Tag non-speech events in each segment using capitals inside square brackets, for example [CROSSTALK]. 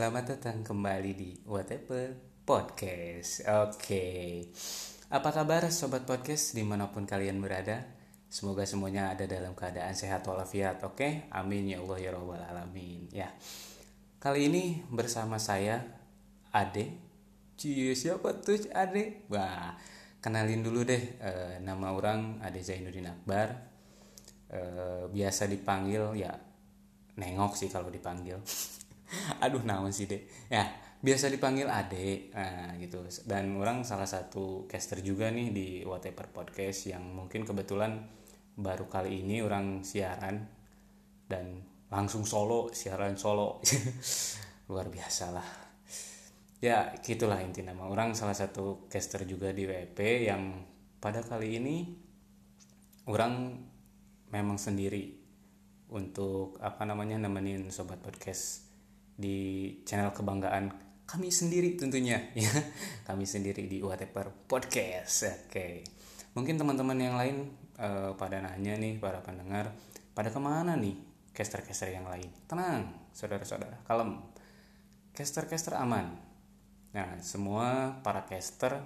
Selamat datang kembali di Whatever Podcast. Oke. Apa kabar Sobat Podcast di mana pun kalian berada? Semoga semuanya ada dalam keadaan sehat walafiat Oke? Amin ya Allah ya Rabbal Alamin Ya. Kali ini bersama saya Ade. Cie siapa tuh Ade? Wah kenalin dulu deh e, Nama orang Ade Zainuddin Akbar. E, Biasa dipanggil ya nengok sih kalau dipanggil [LAUGHS] [LAUGHS] aduh naon sih deh ya biasa dipanggil ade nah, gitu. Dan orang salah satu caster juga nih di whatever podcast yang mungkin kebetulan baru kali ini orang siaran dan langsung solo siaran solo. [LAUGHS] Luar biasa lah. Ya gitulah inti nama. Orang salah satu caster juga di WP yang pada kali ini orang memang sendiri untuk apa namanya nemenin sobat podcast di channel kebanggaan kami sendiri tentunya ya. Kami sendiri di whatever podcast. Oke. Okay. mungkin teman-teman yang lain uh, pada nanya nih para pendengar pada ke mana nih caster-caster yang lain? Tenang saudara-saudara kalem. Caster-caster aman. Nah semua para caster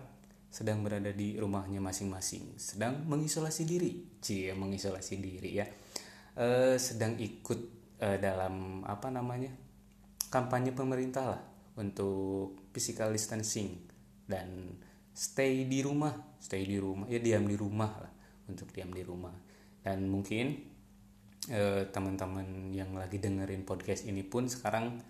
sedang berada di rumahnya masing-masing sedang mengisolasi diri. Cie mengisolasi diri ya. Uh, sedang ikut uh, dalam apa namanya kampanye pemerintah lah untuk physical distancing dan stay di rumah stay di rumah ya diam di rumah lah untuk diam di rumah. Dan mungkin uh, teman-teman yang lagi dengerin podcast ini pun sekarang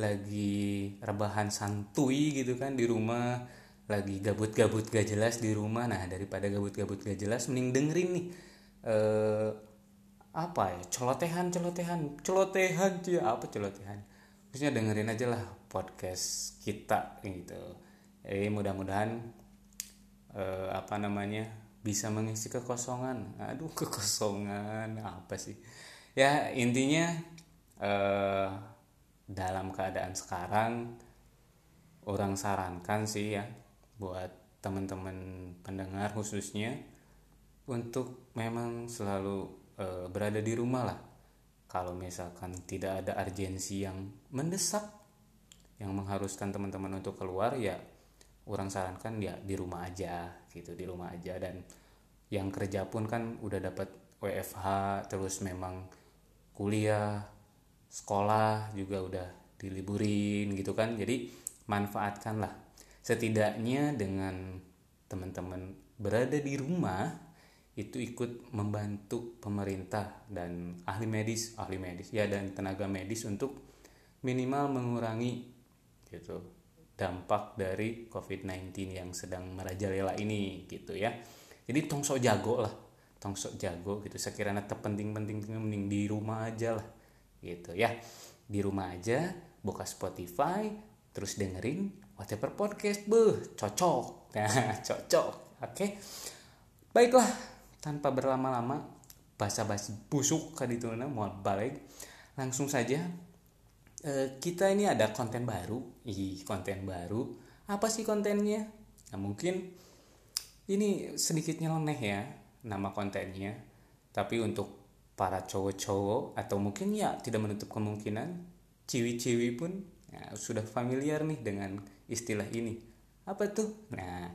lagi rebahan santuy gitu kan di rumah lagi gabut-gabut gak jelas di rumah. Nah daripada gabut-gabut gak jelas mending dengerin nih uh, apa ya celotehan celotehan celotehan sih apa celotehan maksudnya dengerin aja lah podcast kita gitu. Jadi mudah-mudahan eh, apa namanya bisa mengisi kekosongan. Aduh [LAUGHS] kekosongan apa sih? Ya intinya eh, dalam keadaan sekarang orang sarankan sih ya buat teman-teman pendengar khususnya untuk memang selalu e, berada di rumah lah. Kalau misalkan tidak ada urgensi yang mendesak yang mengharuskan teman-teman untuk keluar ya orang sarankan ya di rumah aja gitu di rumah aja. Dan yang kerja pun kan udah dapat WFH terus memang kuliah sekolah juga udah diliburin gitu kan. Jadi manfaatkanlah. Setidaknya dengan teman-teman berada di rumah itu ikut membantu pemerintah dan ahli medis, ahli medis ya dan tenaga medis untuk minimal mengurangi gitu dampak dari COVID-19 yang sedang merajalela ini gitu ya. Jadi tongsok jago lah, tongsok jago gitu. Sekiranya terpenting-penting mending di rumah aja lah gitu ya. Di rumah aja, buka Spotify, terus dengerin whatever podcast, beh, cocok. [LAUGHS] Nah, cocok. Oke. Okay? Baiklah, tanpa berlama-lama basa-basi busuk kadituna mau balik langsung saja e, kita ini ada konten baru. Ih konten baru. Apa sih kontennya? Nah mungkin ini sedikit nyeleneh ya nama kontennya. Tapi untuk para cowok-cowok atau mungkin ya tidak menutup kemungkinan ciwi-ciwi pun ya, sudah familiar nih dengan istilah ini. Apa tuh? Nah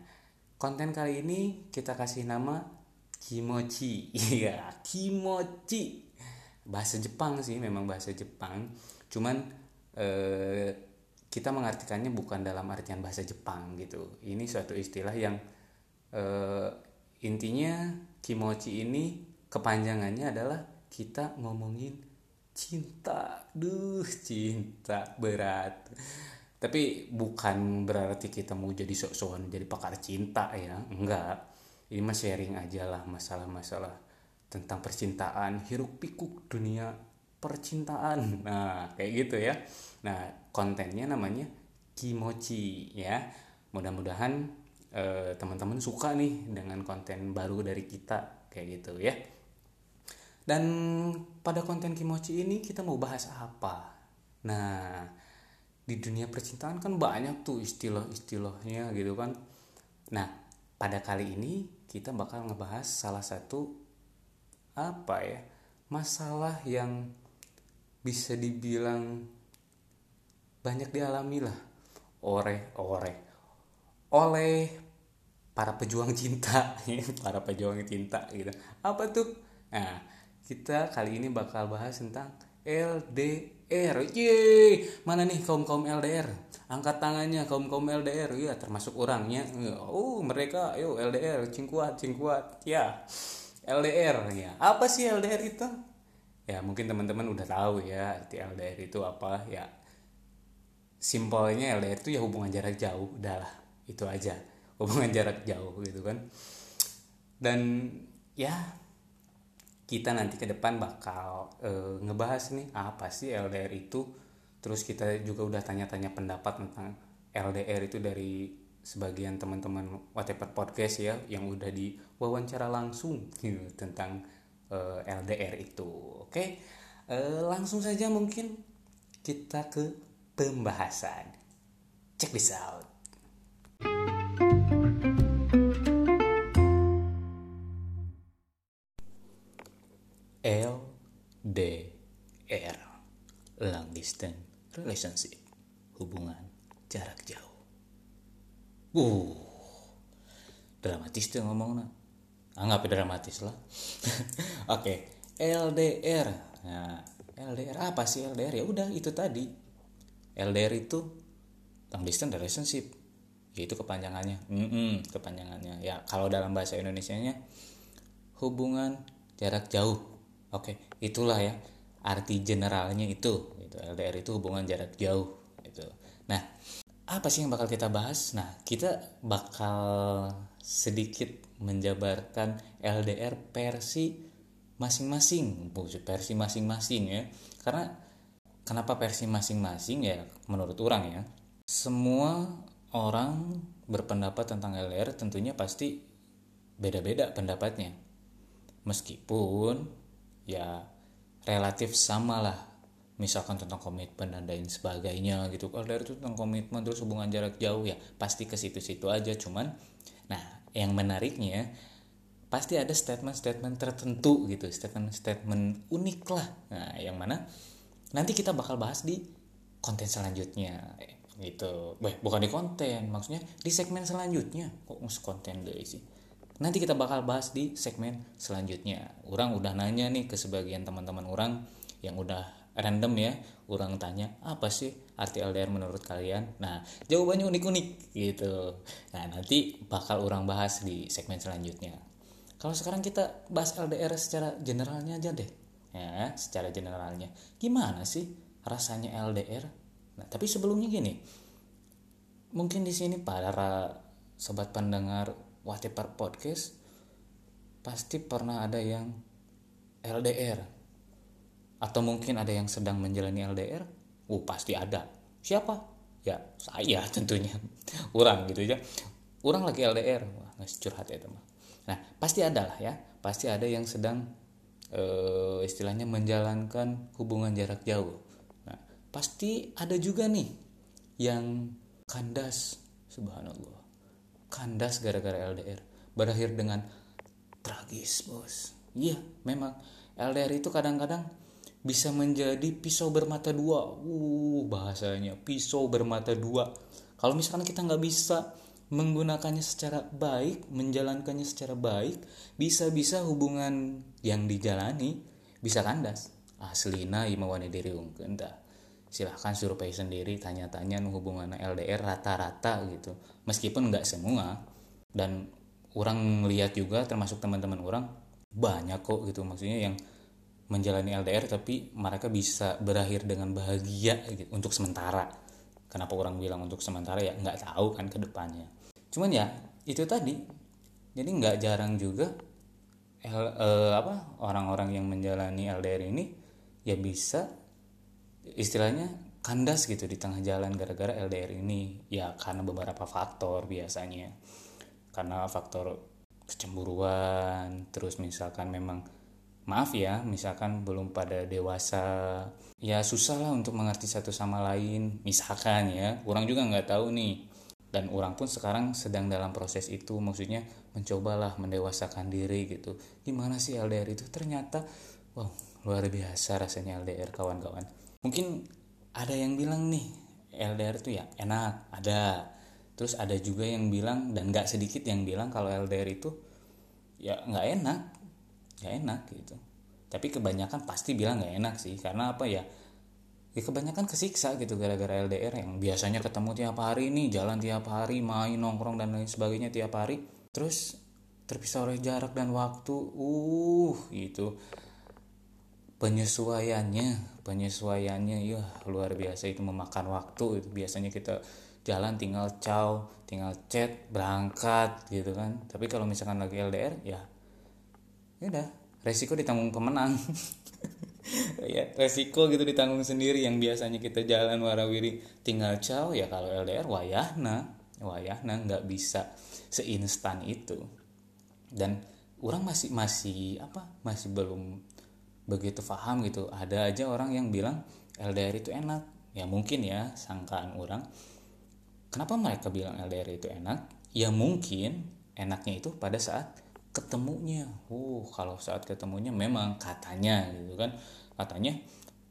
konten kali ini kita kasih nama kimochi. [LAUGHS] Iya kimochi. Bahasa Jepang sih memang bahasa Jepang cuman eh, kita mengartikannya bukan dalam artian bahasa Jepang gitu. Ini suatu istilah yang eh, intinya kimochi ini kepanjangannya adalah kita ngomongin cinta. Duh cinta berat. Tapi bukan berarti kita mau jadi sok-sokan jadi pakar cinta ya. Enggak. Ini mah sharing aja lah masalah-masalah tentang percintaan hiruk pikuk dunia percintaan. [LAUGHS] Nah kayak gitu ya. Nah kontennya namanya kimochi ya. Mudah-mudahan eh, teman-teman suka nih dengan konten baru dari kita kayak gitu ya. Dan pada konten kimochi ini kita mau bahas apa? Nah di dunia percintaan kan banyak tuh istilah-istilahnya gitu kan. Nah pada kali ini kita bakal ngebahas salah satu apa ya masalah yang bisa dibilang banyak dialami lah. Oleh oleh. Oleh para pejuang cinta [LAUGHS] para pejuang cinta gitu. Apa tuh? Nah kita kali ini bakal bahas tentang LDR Yeay, mana nih kaum kaum LDR angkat tangannya kaum kaum LDR ya termasuk orangnya. Oh mereka. Yuk LDR cingkuat cingkuat ya LDR ya apa sih LDR itu ya mungkin teman-teman udah tahu ya arti LDR itu apa. Ya simpelnya LDR itu ya hubungan jarak jauh udahlah itu aja. [LAUGHS] Hubungan jarak jauh gitu kan. Dan ya kita nanti ke depan bakal e, ngebahas nih apa sih LDR itu. Terus kita juga udah tanya-tanya pendapat tentang LDR itu dari sebagian teman-teman whatever podcast ya yang udah di wawancara langsung gitu, tentang e, eh, LDR itu oke e, langsung saja mungkin kita ke pembahasan. Check this out. LDR Long Distance Relationship Hubungan jarak jauh Uh Dramatis tuh ngomongnya Anggap dramatis lah. [LAUGHS] Oke okay. LDR Nah LDR apa sih LDR ya udah itu tadi. LDR itu long distance relationship. Yaitu kepanjangannya. Mm -mm, kepanjangannya. Ya kalau dalam bahasa Indonesia nya hubungan jarak jauh. Oke itulah ya arti generalnya itu. Itu LDR itu hubungan jarak jauh itu nah apa sih yang bakal kita bahas? Nah kita bakal sedikit menjabarkan LDR versi masing-masing versi masing-masing ya. Karena kenapa versi masing-masing ya menurut orang ya? Semua orang berpendapat tentang LDR tentunya pasti beda-beda pendapatnya. Meskipun ya relatif sama lah. Misalkan tentang komitmen dan lain sebagainya gitu. LDR itu tentang komitmen terus hubungan jarak jauh ya pasti ke situ-situ aja cuman. Nah yang menariknya pasti ada statement-statement tertentu gitu statement-statement unik lah. Nah yang mana nanti kita bakal bahas di konten selanjutnya gitu. Bah, bukan di konten maksudnya di segmen selanjutnya. Kok konten deh sih nanti kita bakal bahas di segmen selanjutnya. Orang udah nanya nih ke sebagian teman-teman orang yang udah random ya orang tanya apa sih arti LDR menurut kalian? Nah jawabannya unik-unik gitu. Nah nanti bakal orang bahas di segmen selanjutnya. Kalau sekarang kita bahas LDR secara generalnya aja deh. Ya secara generalnya. Gimana sih rasanya LDR? Nah tapi sebelumnya gini mungkin di sini para sobat pendengar whatever podcast pasti pernah ada yang LDR atau mungkin ada yang sedang menjalani LDR uh pasti ada. Siapa? Ya saya [LAUGHS] tentunya. Orang gitu ya orang lagi LDR wah ngasih curhat ya teman. Nah pasti ada lah ya. Pasti ada yang sedang uh, istilahnya menjalankan hubungan jarak jauh. Nah, pasti ada juga nih yang kandas, subhanallah. Kandas gara-gara LDR, berakhir dengan tragis, Bos. Iya, memang. LDR itu kadang-kadang bisa menjadi pisau bermata dua. Uh, bahasanya pisau bermata dua. Kalau misalkan kita nggak bisa menggunakannya secara baik, menjalankannya secara baik, bisa-bisa hubungan yang dijalani bisa kandas. Aslina imawani diri ungkenta. Silahkan survei sendiri, tanya-tanya hubungan LDR rata-rata gitu. Meskipun nggak semua. Dan orang lihat juga termasuk teman-teman orang banyak kok gitu maksudnya yang menjalani LDR tapi mereka bisa berakhir dengan bahagia gitu, untuk sementara. Kenapa orang bilang untuk sementara? Ya nggak tahu kan ke depannya. Cuman ya itu tadi. Jadi nggak jarang juga L, eh, apa orang-orang yang menjalani LDR ini ya bisa istilahnya kandas gitu di tengah jalan gara-gara LDR ini. Ya karena beberapa faktor biasanya. Karena faktor kecemburuan terus misalkan memang maaf ya misalkan belum pada dewasa. Ya susah lah untuk mengerti satu sama lain. Misalkan ya kurang juga nggak tahu nih. Dan orang pun sekarang sedang dalam proses itu. Maksudnya mencobalah mendewasakan diri gitu. Gimana sih LDR itu? Ternyata wow luar biasa rasanya LDR kawan-kawan. Mungkin ada yang bilang nih LDR tuh ya enak ada. Terus ada juga yang bilang dan nggak sedikit yang bilang kalau LDR itu ya nggak enak nggak enak gitu. Tapi kebanyakan pasti bilang nggak enak sih karena apa ya? Ya kebanyakan kesiksa gitu gara-gara LDR yang biasanya ketemu tiap hari nih jalan tiap hari main nongkrong dan lain sebagainya tiap hari. Terus terpisah oleh jarak dan waktu. Uh gitu. Penyesuaiannya penyesuaiannya ya luar biasa itu memakan waktu itu biasanya kita jalan tinggal caw tinggal chat berangkat gitu kan. Tapi kalau misalkan lagi LDR ya ya udah resiko ditanggung pemenang. [LAUGHS] Ya resiko gitu ditanggung sendiri yang biasanya kita jalan warawiri. Tinggal caw ya kalau LDR wayahna. Wayahna nggak bisa seinstan itu. Dan orang masih masih apa masih belum begitu paham gitu. Ada aja orang yang bilang LDR itu enak. Ya mungkin ya sangkaan orang. Kenapa mereka bilang LDR itu enak? Ya mungkin enaknya itu pada saat ketemunya. Uh, kalau saat ketemunya memang katanya gitu kan. Katanya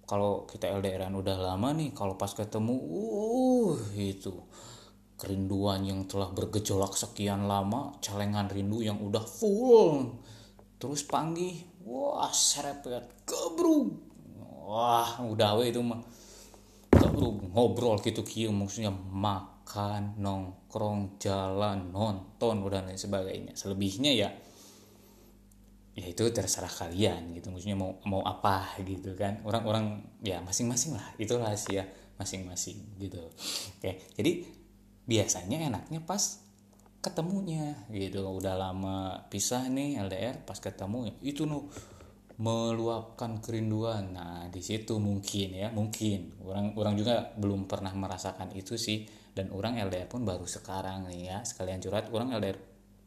kalau kita LDRan udah lama nih, kalau pas ketemu uh itu kerinduan yang telah bergejolak sekian lama, celengan rindu yang udah full. Terus panggil, wah serepet, kebruk. Wah, udah we itu mah. Kebruk ngobrol gitu kieu maksudnya mak makan, nongkrong, jalan, nonton, dan lain sebagainya. Selebihnya ya ya itu terserah kalian gitu. Maksudnya mau mau apa gitu kan. Orang-orang ya masing-masing lah. Itu rahasia masing-masing gitu. Oke jadi biasanya enaknya pas ketemunya gitu. Udah lama pisah nih LDR pas ketemu itu nu meluapkan kerinduan. Nah di situ mungkin ya mungkin. Orang orang juga belum pernah merasakan itu sih. Dan orang LDR pun baru sekarang nih ya. Sekalian curhat orang LDR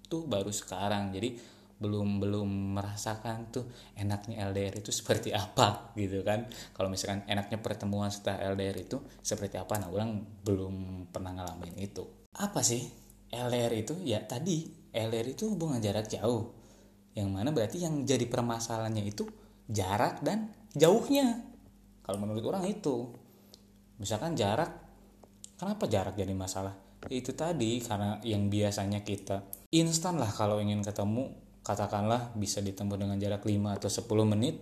tuh baru sekarang. Jadi belum belum merasakan tuh enaknya LDR itu seperti apa [LAUGHS] gitu kan. Kalau misalkan enaknya pertemuan setelah LDR itu seperti apa nah orang belum pernah ngalamin itu. Apa sih LDR itu? Ya tadi LDR itu hubungan jarak jauh. Yang mana berarti yang jadi permasalahannya itu jarak dan jauhnya. Kalau menurut orang itu misalkan jarak Kenapa jarak jadi masalah? Itu tadi karena yang biasanya kita instan lah kalau ingin ketemu katakanlah bisa ditempuh dengan jarak 5 atau 10 menit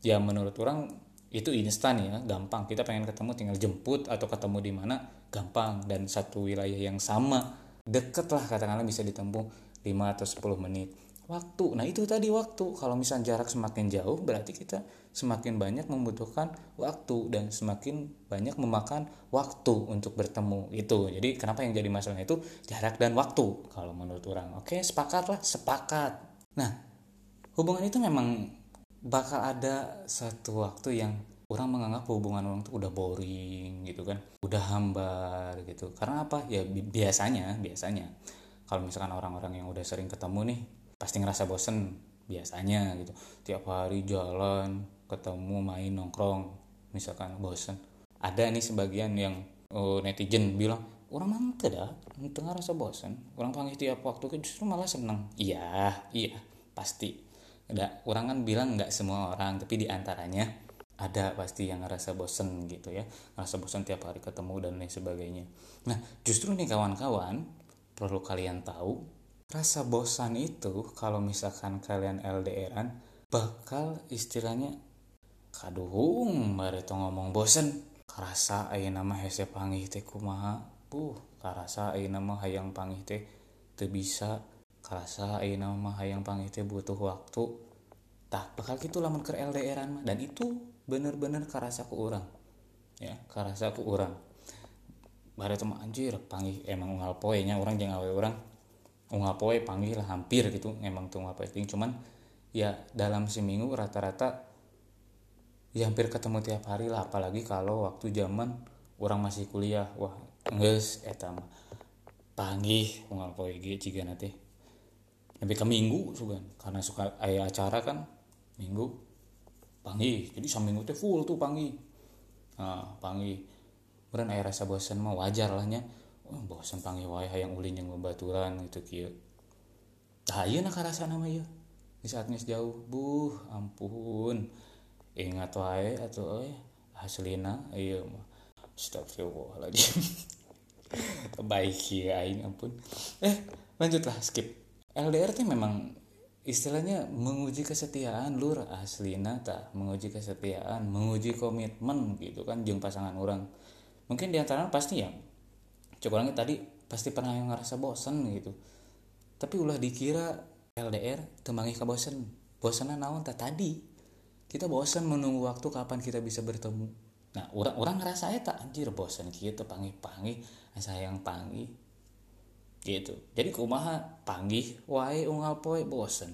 ya menurut orang itu instan ya gampang. Kita pengen ketemu tinggal jemput atau ketemu di mana gampang. Dan satu wilayah yang sama deket lah katakanlah bisa ditempuh 5 atau 10 menit. Waktu. Nah itu tadi waktu. Kalau misalnya jarak semakin jauh berarti kita semakin banyak membutuhkan waktu dan semakin banyak memakan waktu untuk bertemu itu. Jadi kenapa yang jadi masalah itu? Jarak dan waktu kalau menurut orang. Oke sepakat lah. Sepakat nah hubungan itu memang bakal ada satu waktu yang orang menganggap hubungan orang itu udah boring gitu kan udah hambar gitu. Karena apa? Ya biasanya biasanya. Kalau misalkan orang-orang yang udah sering ketemu nih pasti ngerasa bosen biasanya gitu. Tiap hari jalan ketemu main nongkrong misalkan bosen. Ada nih sebagian yang oh, netizen bilang orang mah tidak tengah rasa bosen. Orang panggil tiap waktu kan justru malah seneng. Iya iya. Pasti. Ada orang kan bilang nggak semua orang tapi di antaranya ada pasti yang ngerasa bosen gitu ya. Ngerasa bosen tiap hari ketemu dan lain sebagainya. Nah justru nih kawan-kawan perlu kalian tahu rasa bosan itu kalau misalkan kalian LDRan bakal istilahnya kaduhung bareto ngomong bosen. Karasa ayo nama hese panggih teh kumaha buh karasa ayo nama hayang panggih teh teu bisa. Karasa ayo nama hayang panggih teh butuh waktu. Tak bakal gitu lamun ke LDRan mah. Dan itu bener-bener karasa ku orang ya karasa ku orang bareto mah anjir panggih emang unggal poenya orang jangan awe orang poe panggil hampir gitu. Emang tuh apa itu cuman ya dalam seminggu rata-rata ya hampir ketemu tiap hari lah. Apalagi kalau waktu zaman orang masih kuliah. Wah nges eta mah panggil poe gitu jika nanti lebih ke minggu juga karena suka ayah acara kan minggu panggil jadi seminggu teh full tuh panggil nah panggil beran ayah rasa bosan mah wajar lahnya oh, bosan panggil wae hayang ulin yang membaturan gitu kieu. Tah ieu nak rasa nama ieu? Di saat geus jauh buh ampun. Ingat wae atau eh hasilina iya mah astagfirullahaladzim. [LAUGHS] Baik ya aing ampun. Eh lanjutlah skip. LDR tuh memang istilahnya menguji kesetiaan lur aslina tak menguji kesetiaan menguji komitmen gitu kan jeng pasangan orang. Mungkin di antara pasti ya coba tadi pasti pernah yang ngerasa bosan gitu. Tapi ulah dikira LDR temangi ke bosan bosannya naon tak tadi kita bosan menunggu waktu kapan kita bisa bertemu nah orang orang ngerasa ya tak? Anjir bosan gitu panggil panggil sayang panggil gitu. Jadi kumaha? Panggil wae unggal poe bosen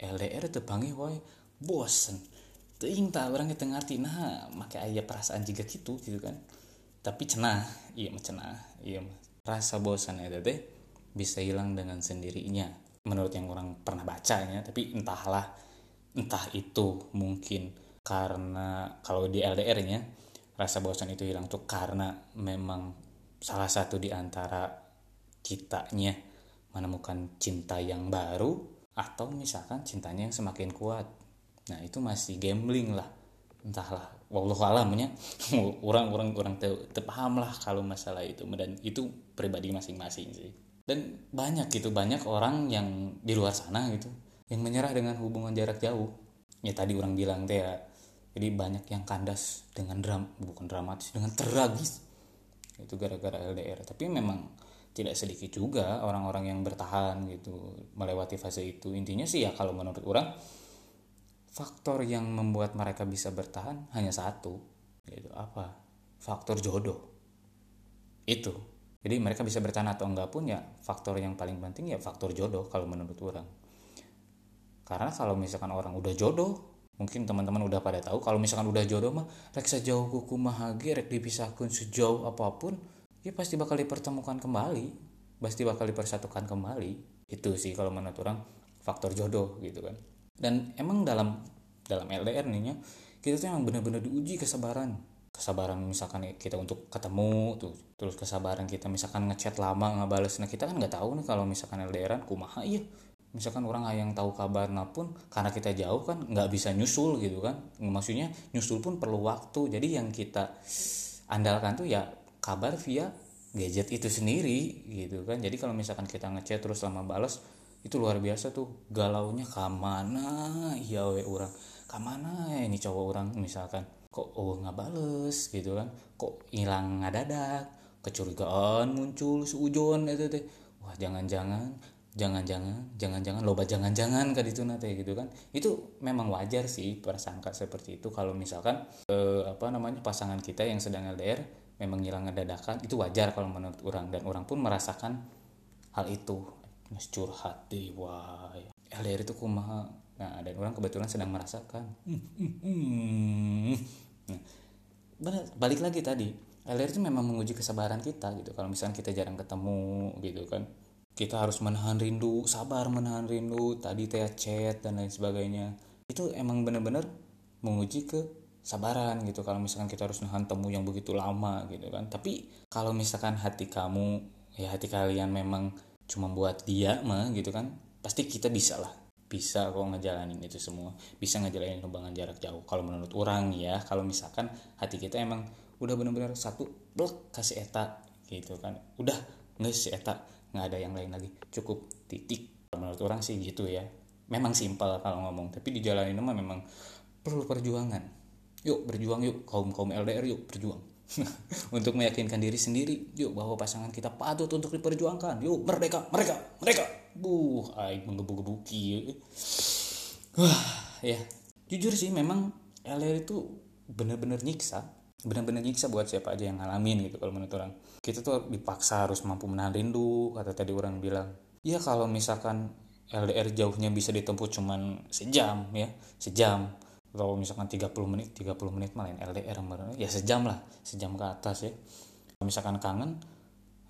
LDR itu panggil wae bosen ting tak orang itu ngerti nah maka ayah perasaan juga gitu gitu kan. Tapi cenah iya mah cenah iya mah. Rasa bosan itu teh bisa hilang dengan sendirinya. Menurut yang orang pernah bacanya tapi entahlah entah itu mungkin karena kalau di LDR nya rasa bosan itu hilang tuh karena memang salah satu di antara kitanya menemukan cinta yang baru atau misalkan cintanya yang semakin kuat. Nah itu masih gambling lah. Entahlah wallah alamnya. [LAUGHS] Orang orang terpaham lah kalau masalah itu. Dan itu pribadi masing-masing sih. Dan banyak gitu banyak orang yang di luar sana gitu yang menyerah dengan hubungan jarak jauh. Ya tadi orang bilang teh ya jadi banyak yang kandas dengan dram bukan dramatis dengan tragis. Itu gara-gara LDR tapi memang tidak sedikit juga orang-orang yang bertahan gitu melewati fase itu. Intinya sih ya kalau menurut orang faktor yang membuat mereka bisa bertahan hanya satu yaitu apa? Faktor jodoh. Itu. Jadi mereka bisa bertahan atau enggak pun ya faktor yang paling penting ya faktor jodoh kalau menurut orang. Karena kalau misalkan orang udah jodoh mungkin teman-teman udah pada tahu kalau misalkan udah jodoh mah rek sejauh kuku mahagi rek dipisahkan sejauh apa pun ya pasti bakal dipertemukan kembali. Pasti bakal dipersatukan kembali. Itu sih kalau menurut orang faktor jodoh gitu kan. Dan emang dalam dalam LDR nih ya kita tuh emang benar-benar diuji kesabaran. Kesabaran misalkan kita untuk ketemu tuh terus kesabaran kita misalkan ngechat lama nggak balas nah kita kan nggak tahu nih kalau misalkan LDRan kumaha iya misalkan orang yang tahu kabar pun karena kita jauh kan nggak bisa nyusul gitu kan. Maksudnya nyusul pun perlu waktu. Jadi yang kita andalkan tuh ya kabar via gadget itu sendiri gitu kan. Jadi kalau misalkan kita ngechat terus lama balas itu luar biasa tuh. Galaunya kamana ya we orang? Kamana ya ini cowok orang? Misalkan kok oh nggak bales? Gitu kan. Kok hilang ngadadak kecurigaan muncul seujon itu teh wah jangan-jangan jangan-jangan jangan-jangan loba jangan-jangan kan itu nate gitu kan. Itu memang wajar sih prasangka seperti itu. Kalau misalkan eh, apa namanya pasangan kita yang sedang LDR memang hilang dadakan itu wajar kalau menurut orang. Dan orang pun merasakan hal itu. Mas curhat deh wah LDR itu kumaha? Nah dan orang kebetulan sedang merasakan. Nah, balik lagi tadi LDR itu memang menguji kesabaran kita gitu. Kalau misalnya kita jarang ketemu gitu kan kita harus menahan rindu sabar menahan rindu tadi teh chat dan lain sebagainya. Itu emang bener-bener menguji ke sabaran gitu kalau misalkan kita harus nahan temu yang begitu lama gitu kan. Tapi kalau misalkan hati kamu ya hati kalian memang cuma buat dia mah gitu kan pasti kita bisa lah. Bisa kok ngejalanin itu semua. Bisa ngejalanin hubungan jarak jauh. Kalau menurut orang ya kalau misalkan hati kita emang udah bener-bener satu blok kasih eta gitu kan. Udah nggak si eta nggak ada yang lain lagi. Cukup titik. Menurut orang sih gitu ya. Memang simpel kalau ngomong tapi di jalan ini mah memang perlu perjuangan. Yuk berjuang yuk. Kaum kaum LDR yuk berjuang. [LAUGHS] Untuk meyakinkan diri sendiri yuk bahwa pasangan kita patut untuk diperjuangkan. Yuk merdeka mereka mereka buh aing menggebu-gebuki [SIGHS] wah ya. Jujur sih memang LDR itu bener-bener nyiksa benar-benar nyiksa buat siapa aja yang ngalamin gitu kalau menurut orang. Kita tuh dipaksa harus mampu menahan rindu kata tadi orang bilang. Ya kalau misalkan LDR jauhnya bisa ditempuh cuman sejam ya sejam. Kalau misalkan 30 menit 30 menit malah LDR ya sejam lah sejam ke atas ya. Kalau misalkan kangen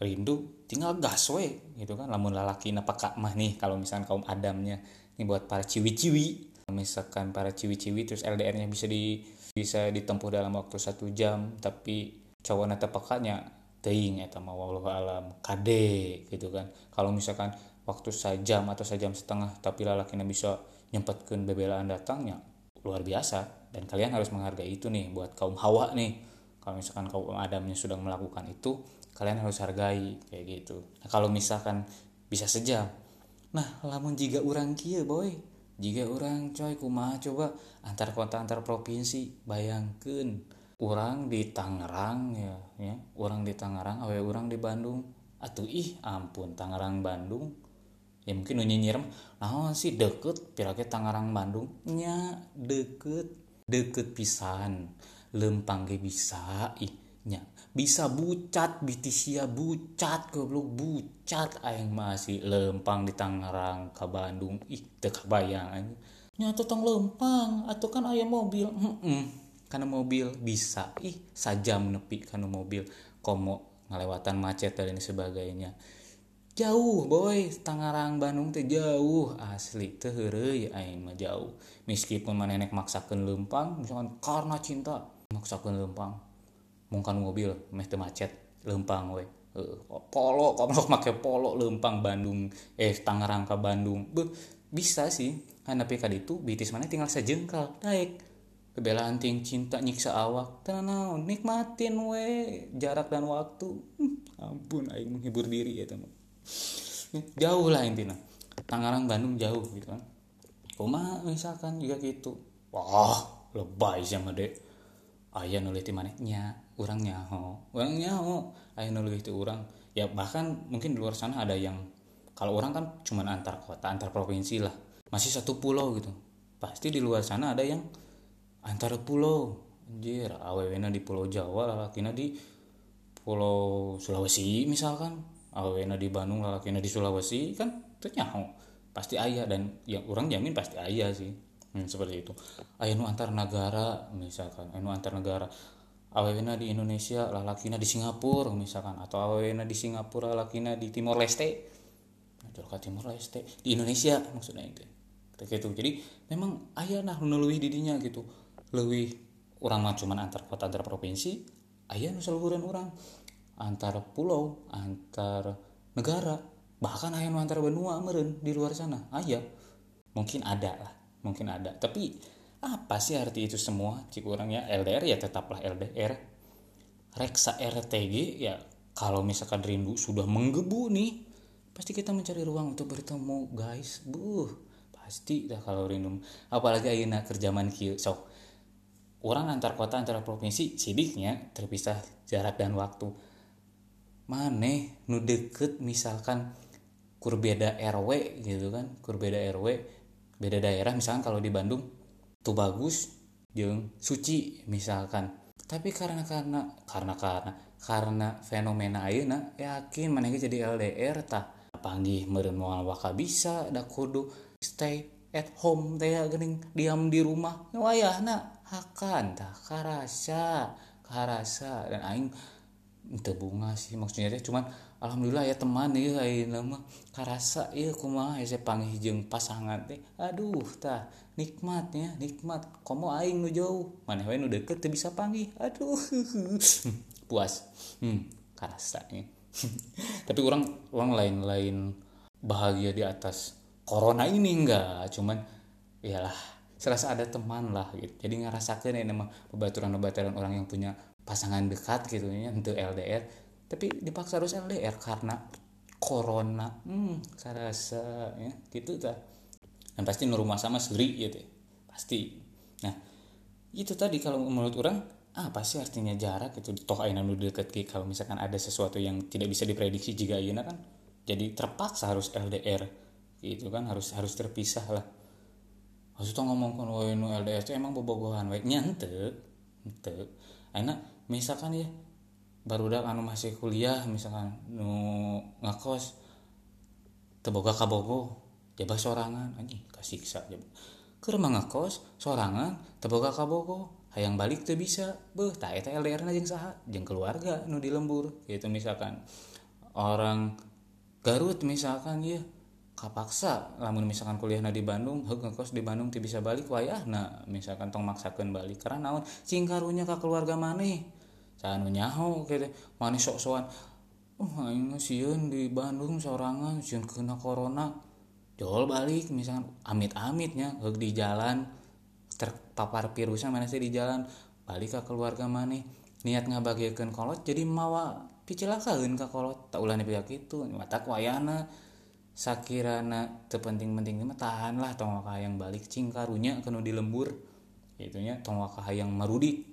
rindu tinggal gas we gitu kan. Lamun lalaki napa kak mah nih kalau misalkan kaum adamnya. Ini buat para ciwi-ciwi. Misalkan para ciwi-ciwi terus LDR-nya bisa di bisa ditempuh dalam waktu satu jam tapi cowok nata pekanya teing eta mah wallahu alam kade gitu kan. Kalau misalkan waktu sejam atau sejam setengah tapi lalaki bisa nyempatkan bebelaan datangnya luar biasa. Dan kalian harus menghargai itu nih buat kaum hawa nih. Kalau misalkan kaum adamnya sudah melakukan itu kalian harus hargai kayak gitu. Nah kalau misalkan bisa saja nah lamun jika orang kia boy jika orang coy kumaha coba? Antar kota antar provinsi bayangkan orang di Tangerang ya ya orang di Tangerang awe orang di Bandung. Atuh ih ampun Tangerang Bandung. Ya mungkin nyinyir nah sih deket pirake Tangerang Bandung? Nya deket deket pisan lempang ge bisa ih nya. Bisa bucat bitisia bucat goblok bucat aing masih lempang di Tangerang ke Bandung. Ih teu kabayang nyata tong lempang atau kan ayam mobil. Heeh karena mobil bisa. Ih sajam nepi karena mobil. Komo ngelewatan macet dan sebagainya. Jauh boy. Tangerang Bandung teh jauh. Asli teh heureuy aing mah jauh. Meskipun manenek maksakeun lempang misalkan karena cinta maksakeun lempang. Mungkin mobil meh macet lempang we. uh, polo kalau make polo lempang Bandung eh Tangerang ke Bandung. Beuh, bisa sih. Karena PKD itu bitis mana tinggal sejengkal. Naik. Kebelaan ting cinta nyiksa awak. Tenang nikmatin we. Jarak dan waktu. Hmm, ampun aing menghibur diri ya teman. Jauh lah intinya. Tangerang Bandung jauh gitu kan. Kuma misalkan juga gitu. Wah lebay sama dek. Ayah nulis di orang nyaho. Orang nyaho. Ayah nulis itu orang ya bahkan mungkin di luar sana ada yang kalau orang kan cuma antar kota antar provinsi lah. Masih satu pulau gitu. Pasti di luar sana ada yang antar pulau. Anjir awewena di pulau Jawa lalakina di pulau Sulawesi misalkan. Awena di Bandung lalakina di Sulawesi kan ternyata pasti ayah dan yang orang jamin pasti ayah sih. Hmm, seperti itu. Ayah nu antar negara misalkan ayah nu antar negara awena di Indonesia lalakina di Singapura misalkan. Atau awena di Singapura lalakina di Timor Leste. Ke Timor Leste. Di Indonesia maksudnya itu. Gitu. Jadi memang ayah nah nuluih didinya gitu. Lebih orang mah cuman antar kota antar provinsi ayah nu seluruhan orang antar pulau antar negara bahkan ayah antar benua meren di luar sana. Ayah mungkin ada lah. Mungkin ada. Tapi apa sih arti itu semua? Cik orangnya LDR ya tetaplah LDR reksa RTG ya kalau misalkan rindu sudah menggebu nih pasti kita mencari ruang untuk bertemu guys. Buh pasti dah kalau rindu. Apalagi ayeuna kerjaman kieu. Sok orang antar kota antar provinsi sidiknya terpisah jarak dan waktu. Maneh nu deket misalkan kur beda RW gitu kan kur beda RW beda daerah misalkan kalau di Bandung tuh bagus jeng. Suci misalkan. Tapi karena karena karena karena karena fenomena ayeuna yakin maneh jadi LDR tah. Panggih meureun moal waka bisa da kudu stay at home teh gening. Diam di rumah wayahna. Hakan tah karasa karasa. Dan aing teu bunga sih maksudnya teh. Cuman alhamdulillah ya teman ya mah karasa ieu kumaha hese panggih jeung pasangan teh. Aduh tah nikmatnya nikmat. Komo aing nu jauh. Maneh wae nu deket teu bisa panggih aduh [LAUGHS] puas. Hmm karasanya [LAUGHS] tapi orang orang lain-lain bahagia di atas corona ini enggak. Cuman iyalah serasa ada teman lah gitu. Jadi ngerasakan ini mah pembaturan-pembaturan orang yang punya pasangan dekat gitu ya untuk LDR tapi dipaksa harus LDR karena corona. Hmm. Serasa ya gitu ta. Dan pasti nu rumah sama suri gitu ya. pasti. Nah itu tadi kalau menurut orang apa sih artinya jarak itu toh ayeuna nu deket kalau misalkan ada sesuatu yang tidak bisa diprediksi jika ayeuna kan jadi terpaksa harus LDR gitu kan? Harus harus terpisah lah. Maksudnya ngomong kan nu LDR itu emang bobogohan. Wae nyante ente enak misalkan ya baru udah anu masih kuliah misalkan nu ngakos teboga kabogo jabah sorangan anjing kasiksa jabah keur ngakos sorangan teboga kabogo hayang balik tuh bisa beh tak eta LDR jeung saha jeung keluarga nu di lembur gitu misalkan. Orang Garut misalkan ya kapaksa lamun misalkan kuliahna di Bandung heuk ngekos di Bandung teu bisa balik wayah nah misalkan tong maksakeun balik. Karena naon? Cing karunya ka keluarga maneh can nyaho gitu maneh sok-sokan. Oh aing sieun di Bandung sorangan sieun kena corona. Jol balik misalkan amit-amitnya di jalan. Terpapar virusnya mana sih di jalan? Balik ke keluarga mana? Niat ngabagiakeun kolot jadi mawa picilakaeun ka kolot. Tak ulah pihak itu mata wayana sakirana terpenting-penting mah tahan lah tong yang balik cing karunya kena di lembur itunya tong yang marudik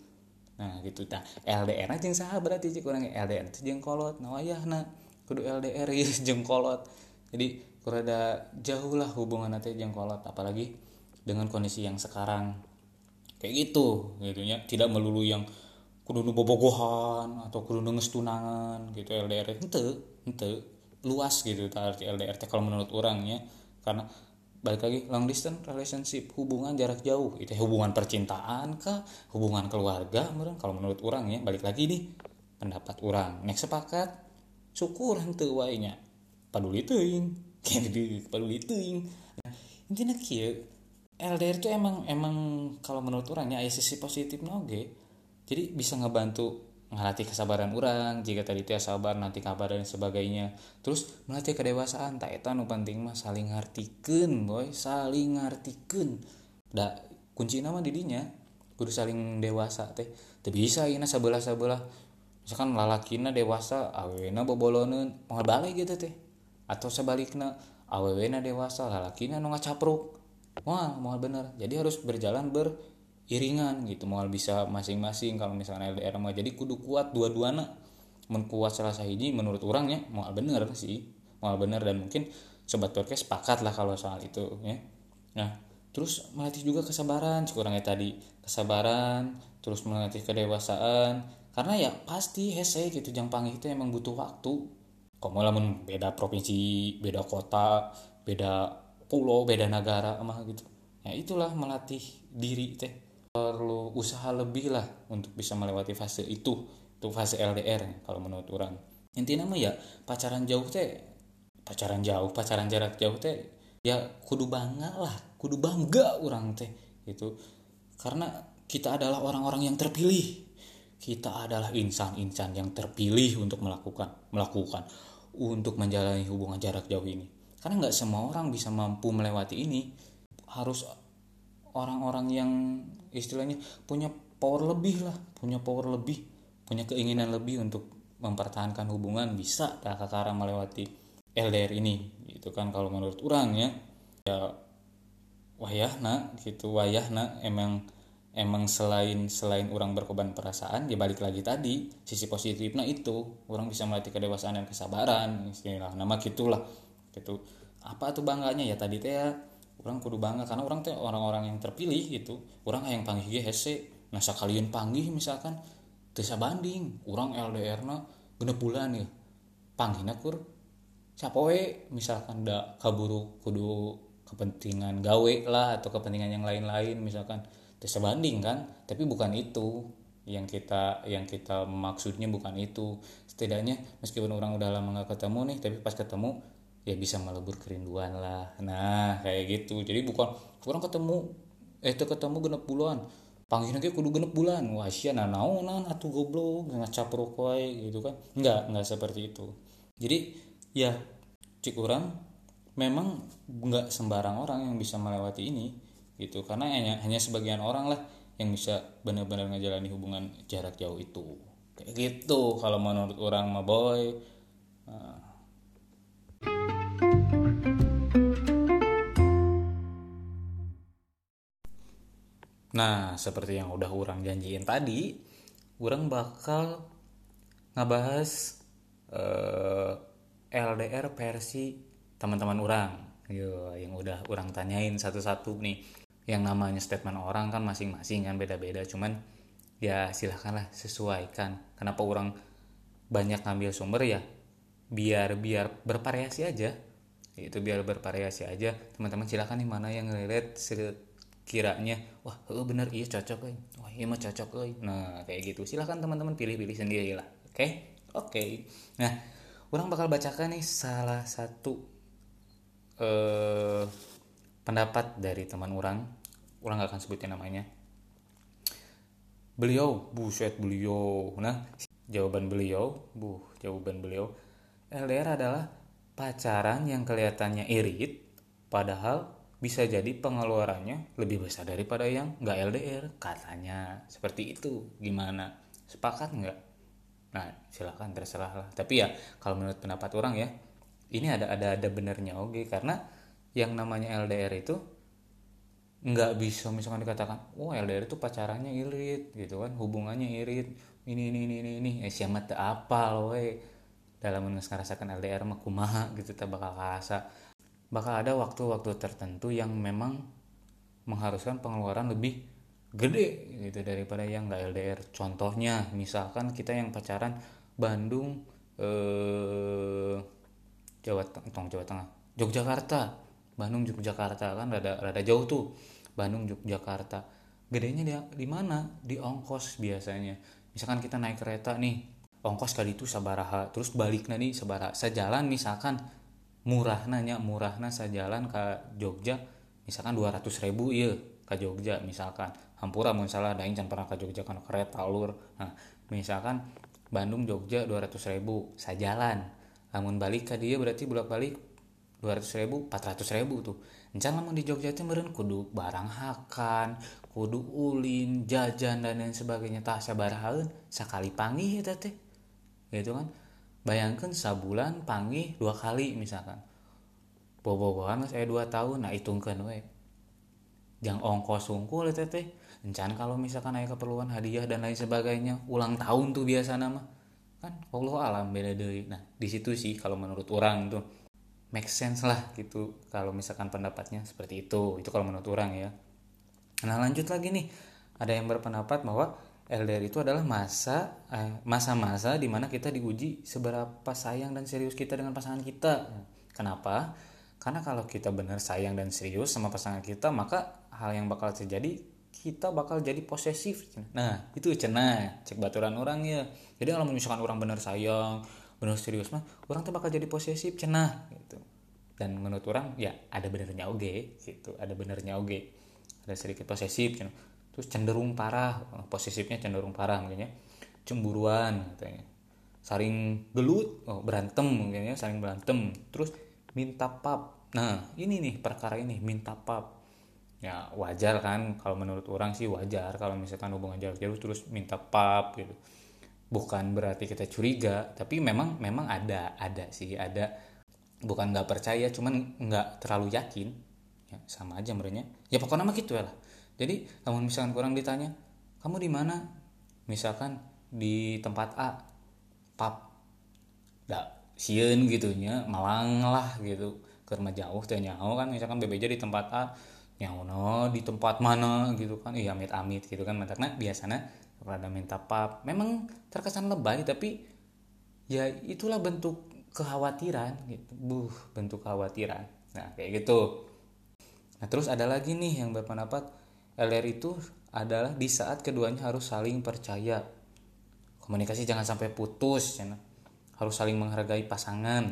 nah gitu. Tah LDR jeung saha berarti cik urang LDR itu jeung kolot nah. Wayahna kudu LDR [LAUGHS] ya jeung kolot jadi kurada jauh lah hubungan nanti jeung kolot apalagi dengan kondisi yang sekarang. Kayak gitu gitunya tidak melulu yang kudu nu bobogohan atau kudu nu tunangan gitu. LDR itu ente luas gitu arti LDR kalau menurut orangnya karena balik lagi long distance relationship hubungan jarak jauh. Itu hubungan percintaan kah? Hubungan keluarga? Meren kalau menurut orang ya balik lagi nih pendapat orang. Next sepakat syukur ente wainya paduli teuing. [LAUGHS] Kayak paduli teuing. Intinya kia LDR itu emang emang kalau menurut orangnya ada sisi positif oke jadi bisa ngebantu ngelatih kesabaran orang jika tadi itu sabar nanti kabar dan sebagainya. Terus melatih kedewasaan tak itu nu penting mah saling ngartikan boy saling ngartikan da kunci nama didinya kudu saling dewasa teh. Teu bisa ini sebelah sebelah misalkan lalakina dewasa awena boboloneun mau balik gitu teh. Atau sebaliknya awena dewasa lalakina nu ngacapruk. Wah mau bener. Jadi harus berjalan ber iringan gitu mau bisa masing-masing kalau misalnya LDR mah. Jadi kudu kuat dua-duana. Menkuat salah hiji menurut orangnya mau bener sih mau bener. Dan mungkin sobat podcast sepakat lah kalau soal itu ya. Nah terus melatih juga kesabaran. Kurangnya tadi kesabaran terus melatih kedewasaan. Karena ya pasti hese gitu jang panggil itu emang butuh waktu. Kamu lamun beda provinsi beda kota beda pulau beda negara mah gitu. Ya itulah melatih diri teh perlu usaha lebih lah untuk bisa melewati fase itu itu fase LDR kalau menurut orang. Intinya mah ya pacaran jauh teh pacaran jauh pacaran jarak jauh teh ya kudu bangga lah kudu bangga orang teh itu karena kita adalah orang-orang yang terpilih. Kita adalah insan-insan yang terpilih untuk melakukan melakukan untuk menjalani hubungan jarak jauh ini. Karena nggak semua orang bisa mampu melewati ini. Harus orang-orang yang istilahnya punya power lebih lah punya power lebih punya keinginan lebih untuk mempertahankan hubungan bisa tak kakara melewati LDR ini. Gitu kan kalau menurut orang ya. Ya wayahna gitu wayahna emang emang selain selain orang berkorban perasaan ya balik lagi tadi sisi positifnya itu orang bisa melatih kedewasaan dan kesabaran istilah nama gitulah. Gitu. Apa tuh bangganya? Ya tadi teh ya orang kudu bangga karena orang teh orang-orang yang terpilih gitu. Orang yang panggil hese nah sekalian panggil misalkan desa banding orang LDR na genep bulan ya panggilnya kur capoe misalkan da kaburu kudu kepentingan gawe lah atau kepentingan yang lain-lain misalkan. Desa banding kan tapi bukan itu. Yang kita yang kita maksudnya bukan itu. Setidaknya meskipun orang udah lama gak ketemu nih tapi pas ketemu ya bisa melebur kerinduan lah. Nah kayak gitu. Jadi bukan orang ketemu eh itu ketemu genep bulan. Panggil lagi kudu genep bulan. Wah sia nah naonan atau goblok. Ngacap rokok gitu kan. Enggak enggak seperti itu. Jadi ya cik orang memang nggak sembarang orang yang bisa melewati ini gitu. Karena hanya hanya sebagian orang lah yang bisa benar-benar ngejalani hubungan jarak jauh itu. Kayak gitu kalau menurut orang mah boy. Nah, Nah, seperti yang udah orang janjiin tadi, orang bakal ngebahas uh, eh, LDR versi teman-teman orang. Yo, yang udah orang tanyain satu-satu nih. Yang namanya statement orang kan masing-masing kan beda-beda, cuman ya silahkanlah sesuaikan. Kenapa orang banyak ngambil sumber ya? Biar biar bervariasi aja. Itu biar bervariasi aja. Teman-teman silahkan nih mana yang relate kiranya wah oh bener iya cocok eh. wah iya mah cocok eh. nah kayak gitu silahkan teman-teman pilih-pilih sendiri lah oke okay? oke okay. nah orang bakal bacakan nih salah satu uh, pendapat dari teman orang orang gak akan sebutin namanya beliau buset beliau nah jawaban beliau bu jawaban beliau LDR adalah pacaran yang kelihatannya irit padahal bisa jadi pengeluarannya lebih besar daripada yang nggak LDR katanya seperti itu. Gimana? Sepakat nggak? Nah silakan terserah lah. Tapi ya kalau menurut pendapat orang ya ini ada ada ada benernya oke. Karena yang namanya LDR itu nggak bisa misalkan dikatakan oh LDR itu pacarannya irit gitu kan hubungannya irit ini ini ini ini ini. Eh siapa apa loh dalam merasakan LDR mah kumaha gitu tak bakal kasa bakal ada waktu-waktu tertentu yang memang mengharuskan pengeluaran lebih gede gitu daripada yang nggak LDR contohnya misalkan kita yang pacaran Bandung eh, Jawa Tengah Jawa Tengah Yogyakarta. Bandung Yogyakarta kan rada rada jauh tuh. Bandung Yogyakarta. Gedenya dia di mana? Di ongkos biasanya. Misalkan kita naik kereta nih ongkos kali itu sabaraha. Terus balik nih sabaraha. Sejalan misalkan murah nanya murah murahna sejalan ke Jogja misalkan 200 ribu iya ke Jogja misalkan. Hampura mau salah daing can pernah ke Jogja kan kereta alur nah misalkan Bandung Jogja 200 ribu sajalan namun balik ke dia berarti bolak balik 200 ribu 400 ribu tuh. Encan lamun di Jogja itu meren kudu barang hakan kudu ulin jajan dan lain sebagainya tak sabarahaun sekali panggih ya teh. Gitu kan bayangkan sebulan panggih dua kali misalkan. Bobo-boboan saya dua tahun. Nah hitungkan we jangan ongkos sungkul teh teh. Encan kalau misalkan ada keperluan hadiah dan lain sebagainya ulang tahun tuh biasa nama kan Allah alam beda deh nah di situ sih kalau menurut orang tuh. Make sense lah gitu. Kalau misalkan pendapatnya seperti itu. Itu kalau menurut orang ya. Nah lanjut lagi nih. Ada yang berpendapat bahwa LDR itu adalah masa eh, masa-masa di mana kita diuji seberapa sayang dan serius kita dengan pasangan kita. Kenapa? Karena kalau kita benar sayang dan serius sama pasangan kita, maka hal yang bakal terjadi kita bakal jadi posesif. Nah, itu cenah, cek baturan orang ya. Jadi kalau misalkan orang benar sayang, benar serius mah, orang tuh bakal jadi posesif cenah gitu. Dan menurut orang ya ada benernya oge gitu, ada benernya oge. Ada sedikit posesif cenah terus cenderung parah posisinya cenderung parah mungkin ya. Cemburuan katanya. Saling gelut oh, berantem mungkin ya saling berantem. Terus minta pap. Nah ini nih perkara ini minta pap. Ya wajar kan kalau menurut orang sih wajar. Kalau misalkan hubungan jarak jauh terus minta pap gitu. Bukan berarti kita curiga tapi memang memang ada ada sih ada. Bukan nggak percaya cuman nggak terlalu yakin. Ya sama aja merenya ya pokoknya mah gitu ya lah jadi kalau misalkan kurang ditanya kamu di mana? Misalkan di tempat A pap dak sieun gitunya malang lah gitu. Karena jauh teh nyaho kan misalkan BBJ di tempat A nyaho no di tempat mana? gitu kan. Iya amit amit gitu kan. Mantakna biasanya rada minta pap memang terkesan lebay tapi ya itulah bentuk kekhawatiran gitu. Buh bentuk kekhawatiran. Nah kayak gitu. Nah terus ada lagi nih yang berpendapat LR itu adalah di saat keduanya harus saling percaya. Komunikasi jangan sampai putus, ya. harus saling menghargai pasangan.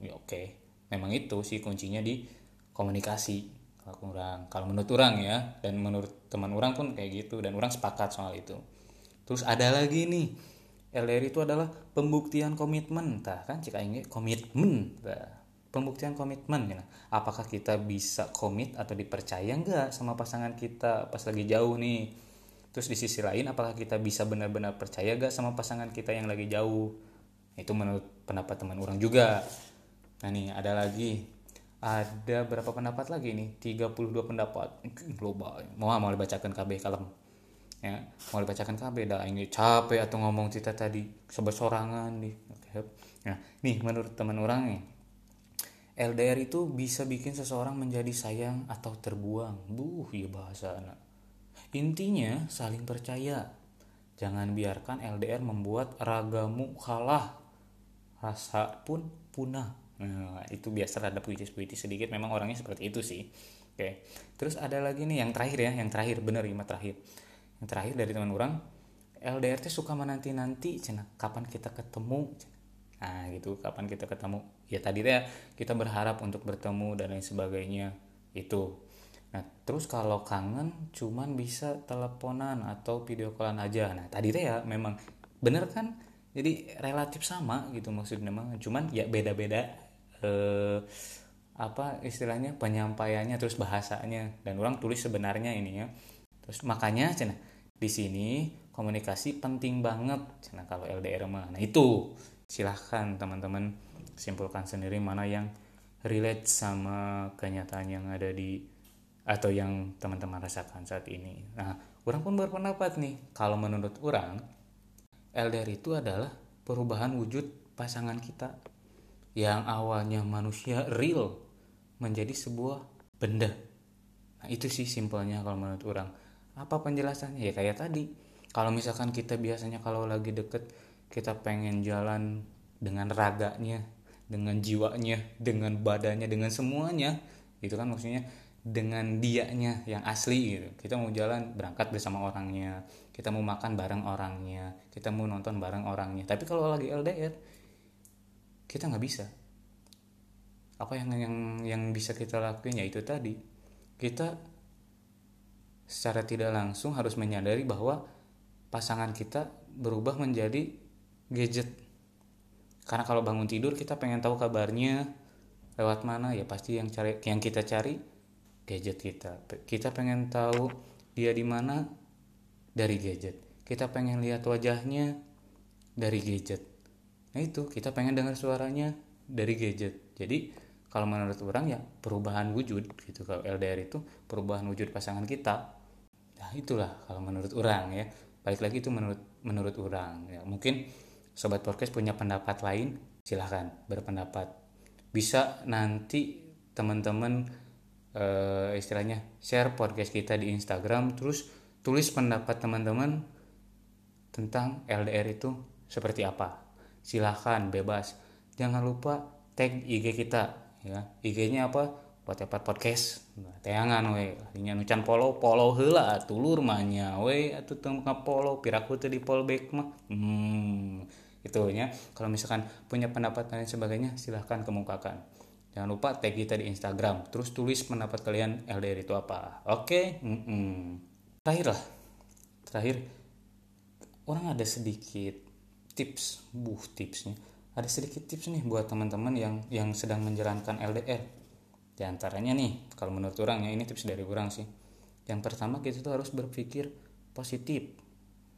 Ya, Oke, okay. memang itu sih kuncinya di komunikasi. Kalau orang, kalau menurut orang ya, dan menurut teman orang pun kayak gitu, dan orang sepakat soal itu. Terus ada lagi nih, LR itu adalah pembuktian komitmen, tah kan? Jika ingin komitmen, tah pembuktian komitmen ya. apakah kita bisa komit atau dipercaya enggak sama pasangan kita pas lagi jauh nih? Terus di sisi lain apakah kita bisa benar-benar percaya gak sama pasangan kita yang lagi jauh? Itu menurut pendapat teman orang juga. Nah nih ada lagi. Ada berapa pendapat lagi nih? 32 pendapat. Global. Mau mau dibacakan KB kalem. Ya mau dibacakan KB dah. Ini capek atau ngomong cerita tadi. Sebab sorangan nih nah nih menurut teman orang nih LDR itu bisa bikin seseorang menjadi sayang atau terbuang. Buh, ya bahasa anak. Intinya saling percaya. Jangan biarkan LDR membuat ragamu kalah. Rasa pun punah. Nah, itu biasa ada puitis-puitis sedikit. Memang orangnya seperti itu sih. Oke. Terus ada lagi nih yang terakhir ya, yang terakhir bener ya, terakhir. Yang terakhir dari teman orang, LDR itu suka menanti-nanti, kapan kita ketemu, nah gitu kapan kita ketemu ya tadi ya kita berharap untuk bertemu dan lain sebagainya itu. Nah terus kalau kangen cuman bisa teleponan atau video callan aja. Nah tadi ya memang bener kan? Jadi relatif sama gitu maksudnya memang cuman ya beda-beda eh, apa istilahnya penyampaiannya terus bahasanya. Dan orang tulis sebenarnya ini ya. Terus makanya cina di sini komunikasi penting banget. Cina kalau LDR mah. Nah itu. Silahkan teman-teman simpulkan sendiri mana yang relate sama kenyataan yang ada di atau yang teman-teman rasakan saat ini nah orang pun berpendapat nih kalau menurut orang LDR itu adalah perubahan wujud pasangan kita yang awalnya manusia real menjadi sebuah benda. Nah, itu sih simpelnya kalau menurut orang. Apa penjelasannya? Ya kayak tadi. Kalau misalkan kita biasanya kalau lagi deket kita pengen jalan dengan raganya, dengan jiwanya, dengan badannya, dengan semuanya. Itu kan maksudnya dengan dianya yang asli gitu. Kita mau jalan berangkat bersama orangnya, kita mau makan bareng orangnya, kita mau nonton bareng orangnya. Tapi kalau lagi LDR kita nggak bisa apa yang yang yang bisa kita lakuin ya itu tadi kita secara tidak langsung harus menyadari bahwa pasangan kita berubah menjadi gadget karena kalau bangun tidur kita pengen tahu kabarnya. Lewat mana? Ya pasti yang cari yang kita cari gadget kita. Kita pengen tahu dia di mana? Dari gadget. Kita pengen lihat wajahnya dari gadget. Nah itu. Kita pengen dengar suaranya dari gadget. Jadi kalau menurut orang ya perubahan wujud gitu. Kalau LDR itu perubahan wujud pasangan kita. Nah itulah kalau menurut orang ya. Balik lagi itu menurut menurut orang ya. Mungkin sobat podcast punya pendapat lain silahkan berpendapat. Bisa nanti teman-teman uh, istilahnya share podcast kita di Instagram terus tulis pendapat teman-teman tentang LDR itu seperti apa. Silahkan bebas. Jangan lupa tag IG kita ya. IG-nya apa? Apa podcast. Teangan we artinya nucan polo polo hela tulur mahnya we atau tengah polo piraku tuh di polback mah. Hmm itu ya. Kalau misalkan punya pendapat dan sebagainya silahkan kemukakan. Jangan lupa tag kita di Instagram. Terus tulis pendapat kalian LDR itu apa. Oke? -mm. terakhir lah. Terakhir. Orang ada sedikit tips. Buh tipsnya. Ada sedikit tips nih buat teman-teman yang yang sedang menjalankan LDR di antaranya nih kalau menurut orang ya ini tips dari orang sih. Yang pertama kita tuh harus berpikir positif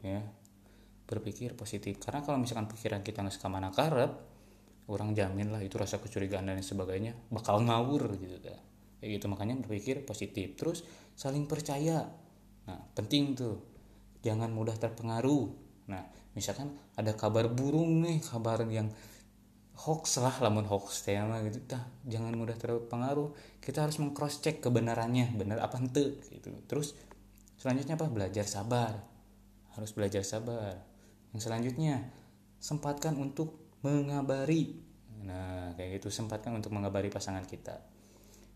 ya berpikir positif. Karena kalau misalkan pikiran kita nggak ke mana karep orang jamin lah itu rasa kecurigaan dan sebagainya bakal ngawur gitu kan. Kayak gitu makanya berpikir positif. Terus saling percaya. Nah penting tuh. Jangan mudah terpengaruh. Nah misalkan ada kabar burung nih kabar yang hoax lah lamun hoax teh mah gitu dah jangan mudah terpengaruh. Kita harus mengcross check kebenarannya benar apa ente gitu. Terus selanjutnya apa? Belajar sabar. Harus belajar sabar yang selanjutnya sempatkan untuk mengabari. Nah kayak gitu sempatkan untuk mengabari pasangan kita.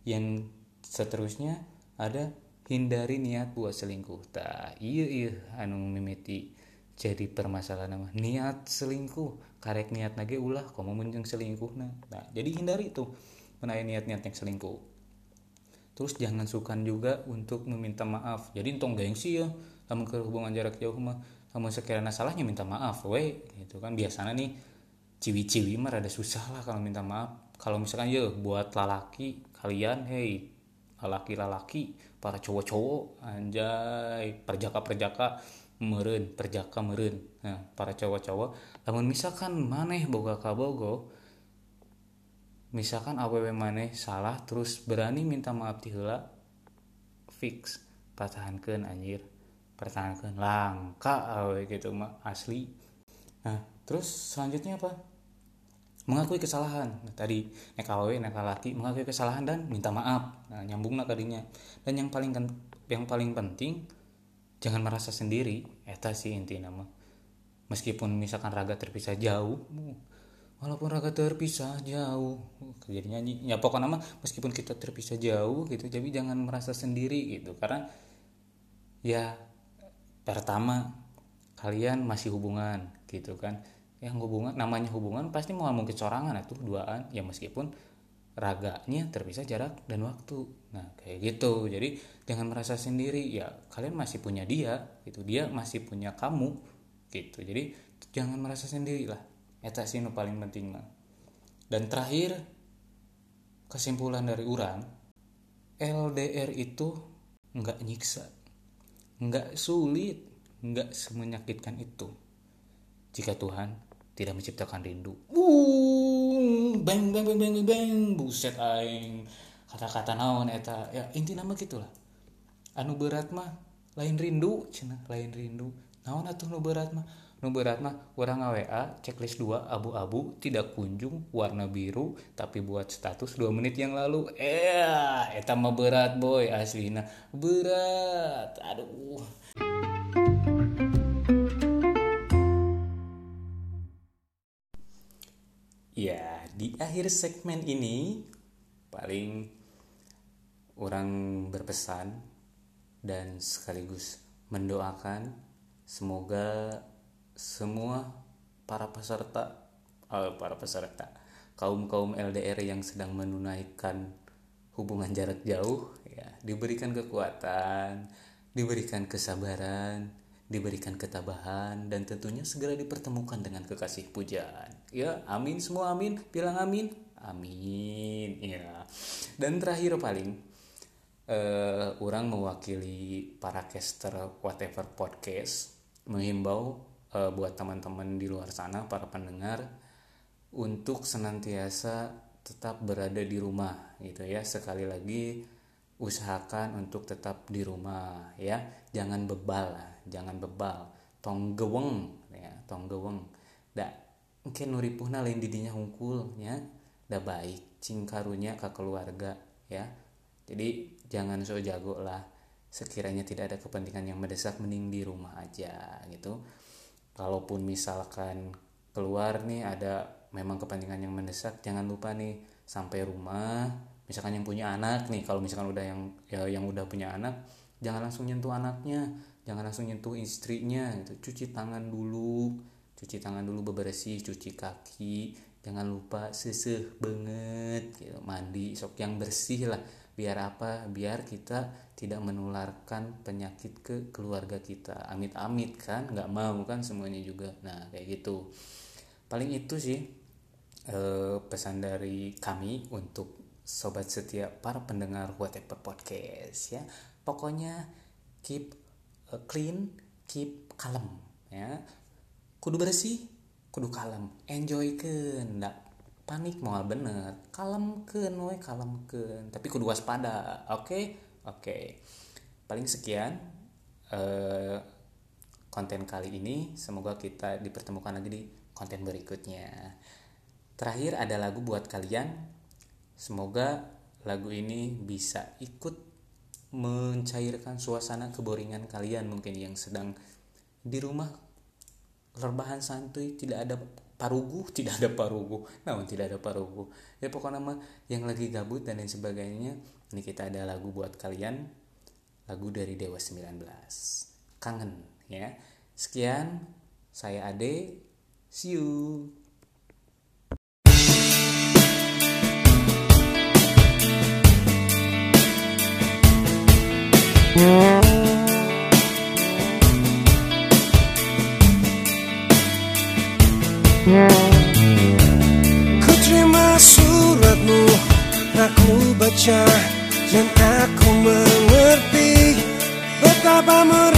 Yang seterusnya ada hindari niat buat selingkuh. Tak iya iya anu mimiti. Jadi permasalahan nama niat selingkuh. Karek niat nage ulah kamu menjeng selingkuh nah. nah jadi hindari itu menai niat-niat yang selingkuh. Terus jangan sukan juga untuk meminta maaf. Jadi entong gengsi ya kamu ke hubungan jarak jauh mah kamu sekiranya salahnya minta maaf we gitu kan. Biasanya nih ciwi-ciwi mah rada susah lah kalau minta maaf. Kalau misalkan ya buat lalaki kalian hey lalaki-lalaki para cowok-cowok anjay perjaka-perjaka meren perjaka meren nah para cowok-cowok namun misalkan maneh boga kabogo misalkan aww maneh salah terus berani minta maaf tihela fix pertahankan anjir pertahankan langka awe gitu mah asli. Nah terus selanjutnya apa? Mengakui kesalahan. Nah, tadi nek awewe nek laki mengakui kesalahan dan minta maaf. Nah nyambung nak kadinya dan yang paling yang paling penting jangan merasa sendiri. Eta sih inti nama meskipun misalkan raga terpisah jauh walaupun raga terpisah jauh jadi nyanyi ya pokoknya nama meskipun kita terpisah jauh gitu jadi jangan merasa sendiri gitu. Karena ya pertama kalian masih hubungan gitu kan? Yang hubungan namanya hubungan pasti mau ngomong kecorangan itu duaan. Ya meskipun raganya terpisah jarak dan waktu. Nah kayak gitu. Jadi jangan merasa sendiri. Ya kalian masih punya dia gitu. Dia masih punya kamu gitu. Jadi jangan merasa sendiri lah eta sih paling penting mah dan terakhir kesimpulan dari orang LDR itu nggak nyiksa nggak sulit nggak semenyakitkan itu jika Tuhan tidak menciptakan rindu. Bung, bang bang bang bang bang, buset aing. Kata-kata naon eta, ya inti nama gitulah. Anu berat mah lain rindu, cina lain rindu. Naon atuh nu berat mah? Nu berat mah urang WA checklist 2 abu-abu tidak kunjung warna biru tapi buat status 2 menit yang lalu. Eh, eta mah berat boy aslina. Berat. Aduh. Ya, di akhir segmen ini paling orang berpesan dan sekaligus mendoakan semoga semua para peserta oh, para peserta kaum-kaum LDR yang sedang menunaikan hubungan jarak jauh ya diberikan kekuatan, diberikan kesabaran, diberikan ketabahan dan tentunya segera dipertemukan dengan kekasih pujaan. Ya, amin semua amin. Bilang amin. Amin. Ya. Dan terakhir paling uh, orang mewakili para caster whatever podcast menghimbau uh, buat teman-teman di luar sana para pendengar untuk senantiasa tetap berada di rumah gitu ya. Sekali lagi usahakan untuk tetap di rumah ya. Jangan bebal jangan bebal. Tong geweng ya tong geweng. Da mungkin nuripuhna lain didinya hungkul ya. Da baik cingkarunya ke keluarga ya. Jadi jangan so jago lah. Sekiranya tidak ada kepentingan yang mendesak mending di rumah aja gitu kalaupun misalkan keluar nih ada memang kepentingan yang mendesak jangan lupa nih sampai rumah misalkan yang punya anak nih kalau misalkan udah yang ya, yang udah punya anak jangan langsung nyentuh anaknya jangan langsung nyentuh istrinya gitu cuci tangan dulu cuci tangan dulu bebersih cuci kaki jangan lupa seseh banget gitu. mandi sok yang bersih lah biar apa? Biar kita tidak menularkan penyakit ke keluarga kita. Amit-amit kan? Nggak mau kan semuanya juga? Nah kayak gitu. Paling itu sih eh, pesan dari kami untuk sobat setia para pendengar whatever podcast ya. Pokoknya keep uh, clean keep kalem ya. Kudu bersih kudu kalem. Enjoy ke ndak panik mau bener. Kalem ke we kalem ke tapi kudu waspada oke? Okay? oke. Okay. paling sekian uh, konten kali ini. Semoga kita dipertemukan lagi di konten berikutnya. Terakhir ada lagu buat kalian. Semoga lagu ini bisa ikut mencairkan suasana keboringan kalian mungkin yang sedang di rumah. Rebahan santuy tidak ada parugu [LAUGHS] tidak ada parugu. Namun tidak ada parugu. Ya pokoknya mah yang lagi gabut dan lain sebagainya ini kita ada lagu buat kalian. Lagu dari Dewa 19 kangen ya. Sekian saya Ade. See you Ku terima suratmu Aku baca Dan aku mengerti Betapa merindunya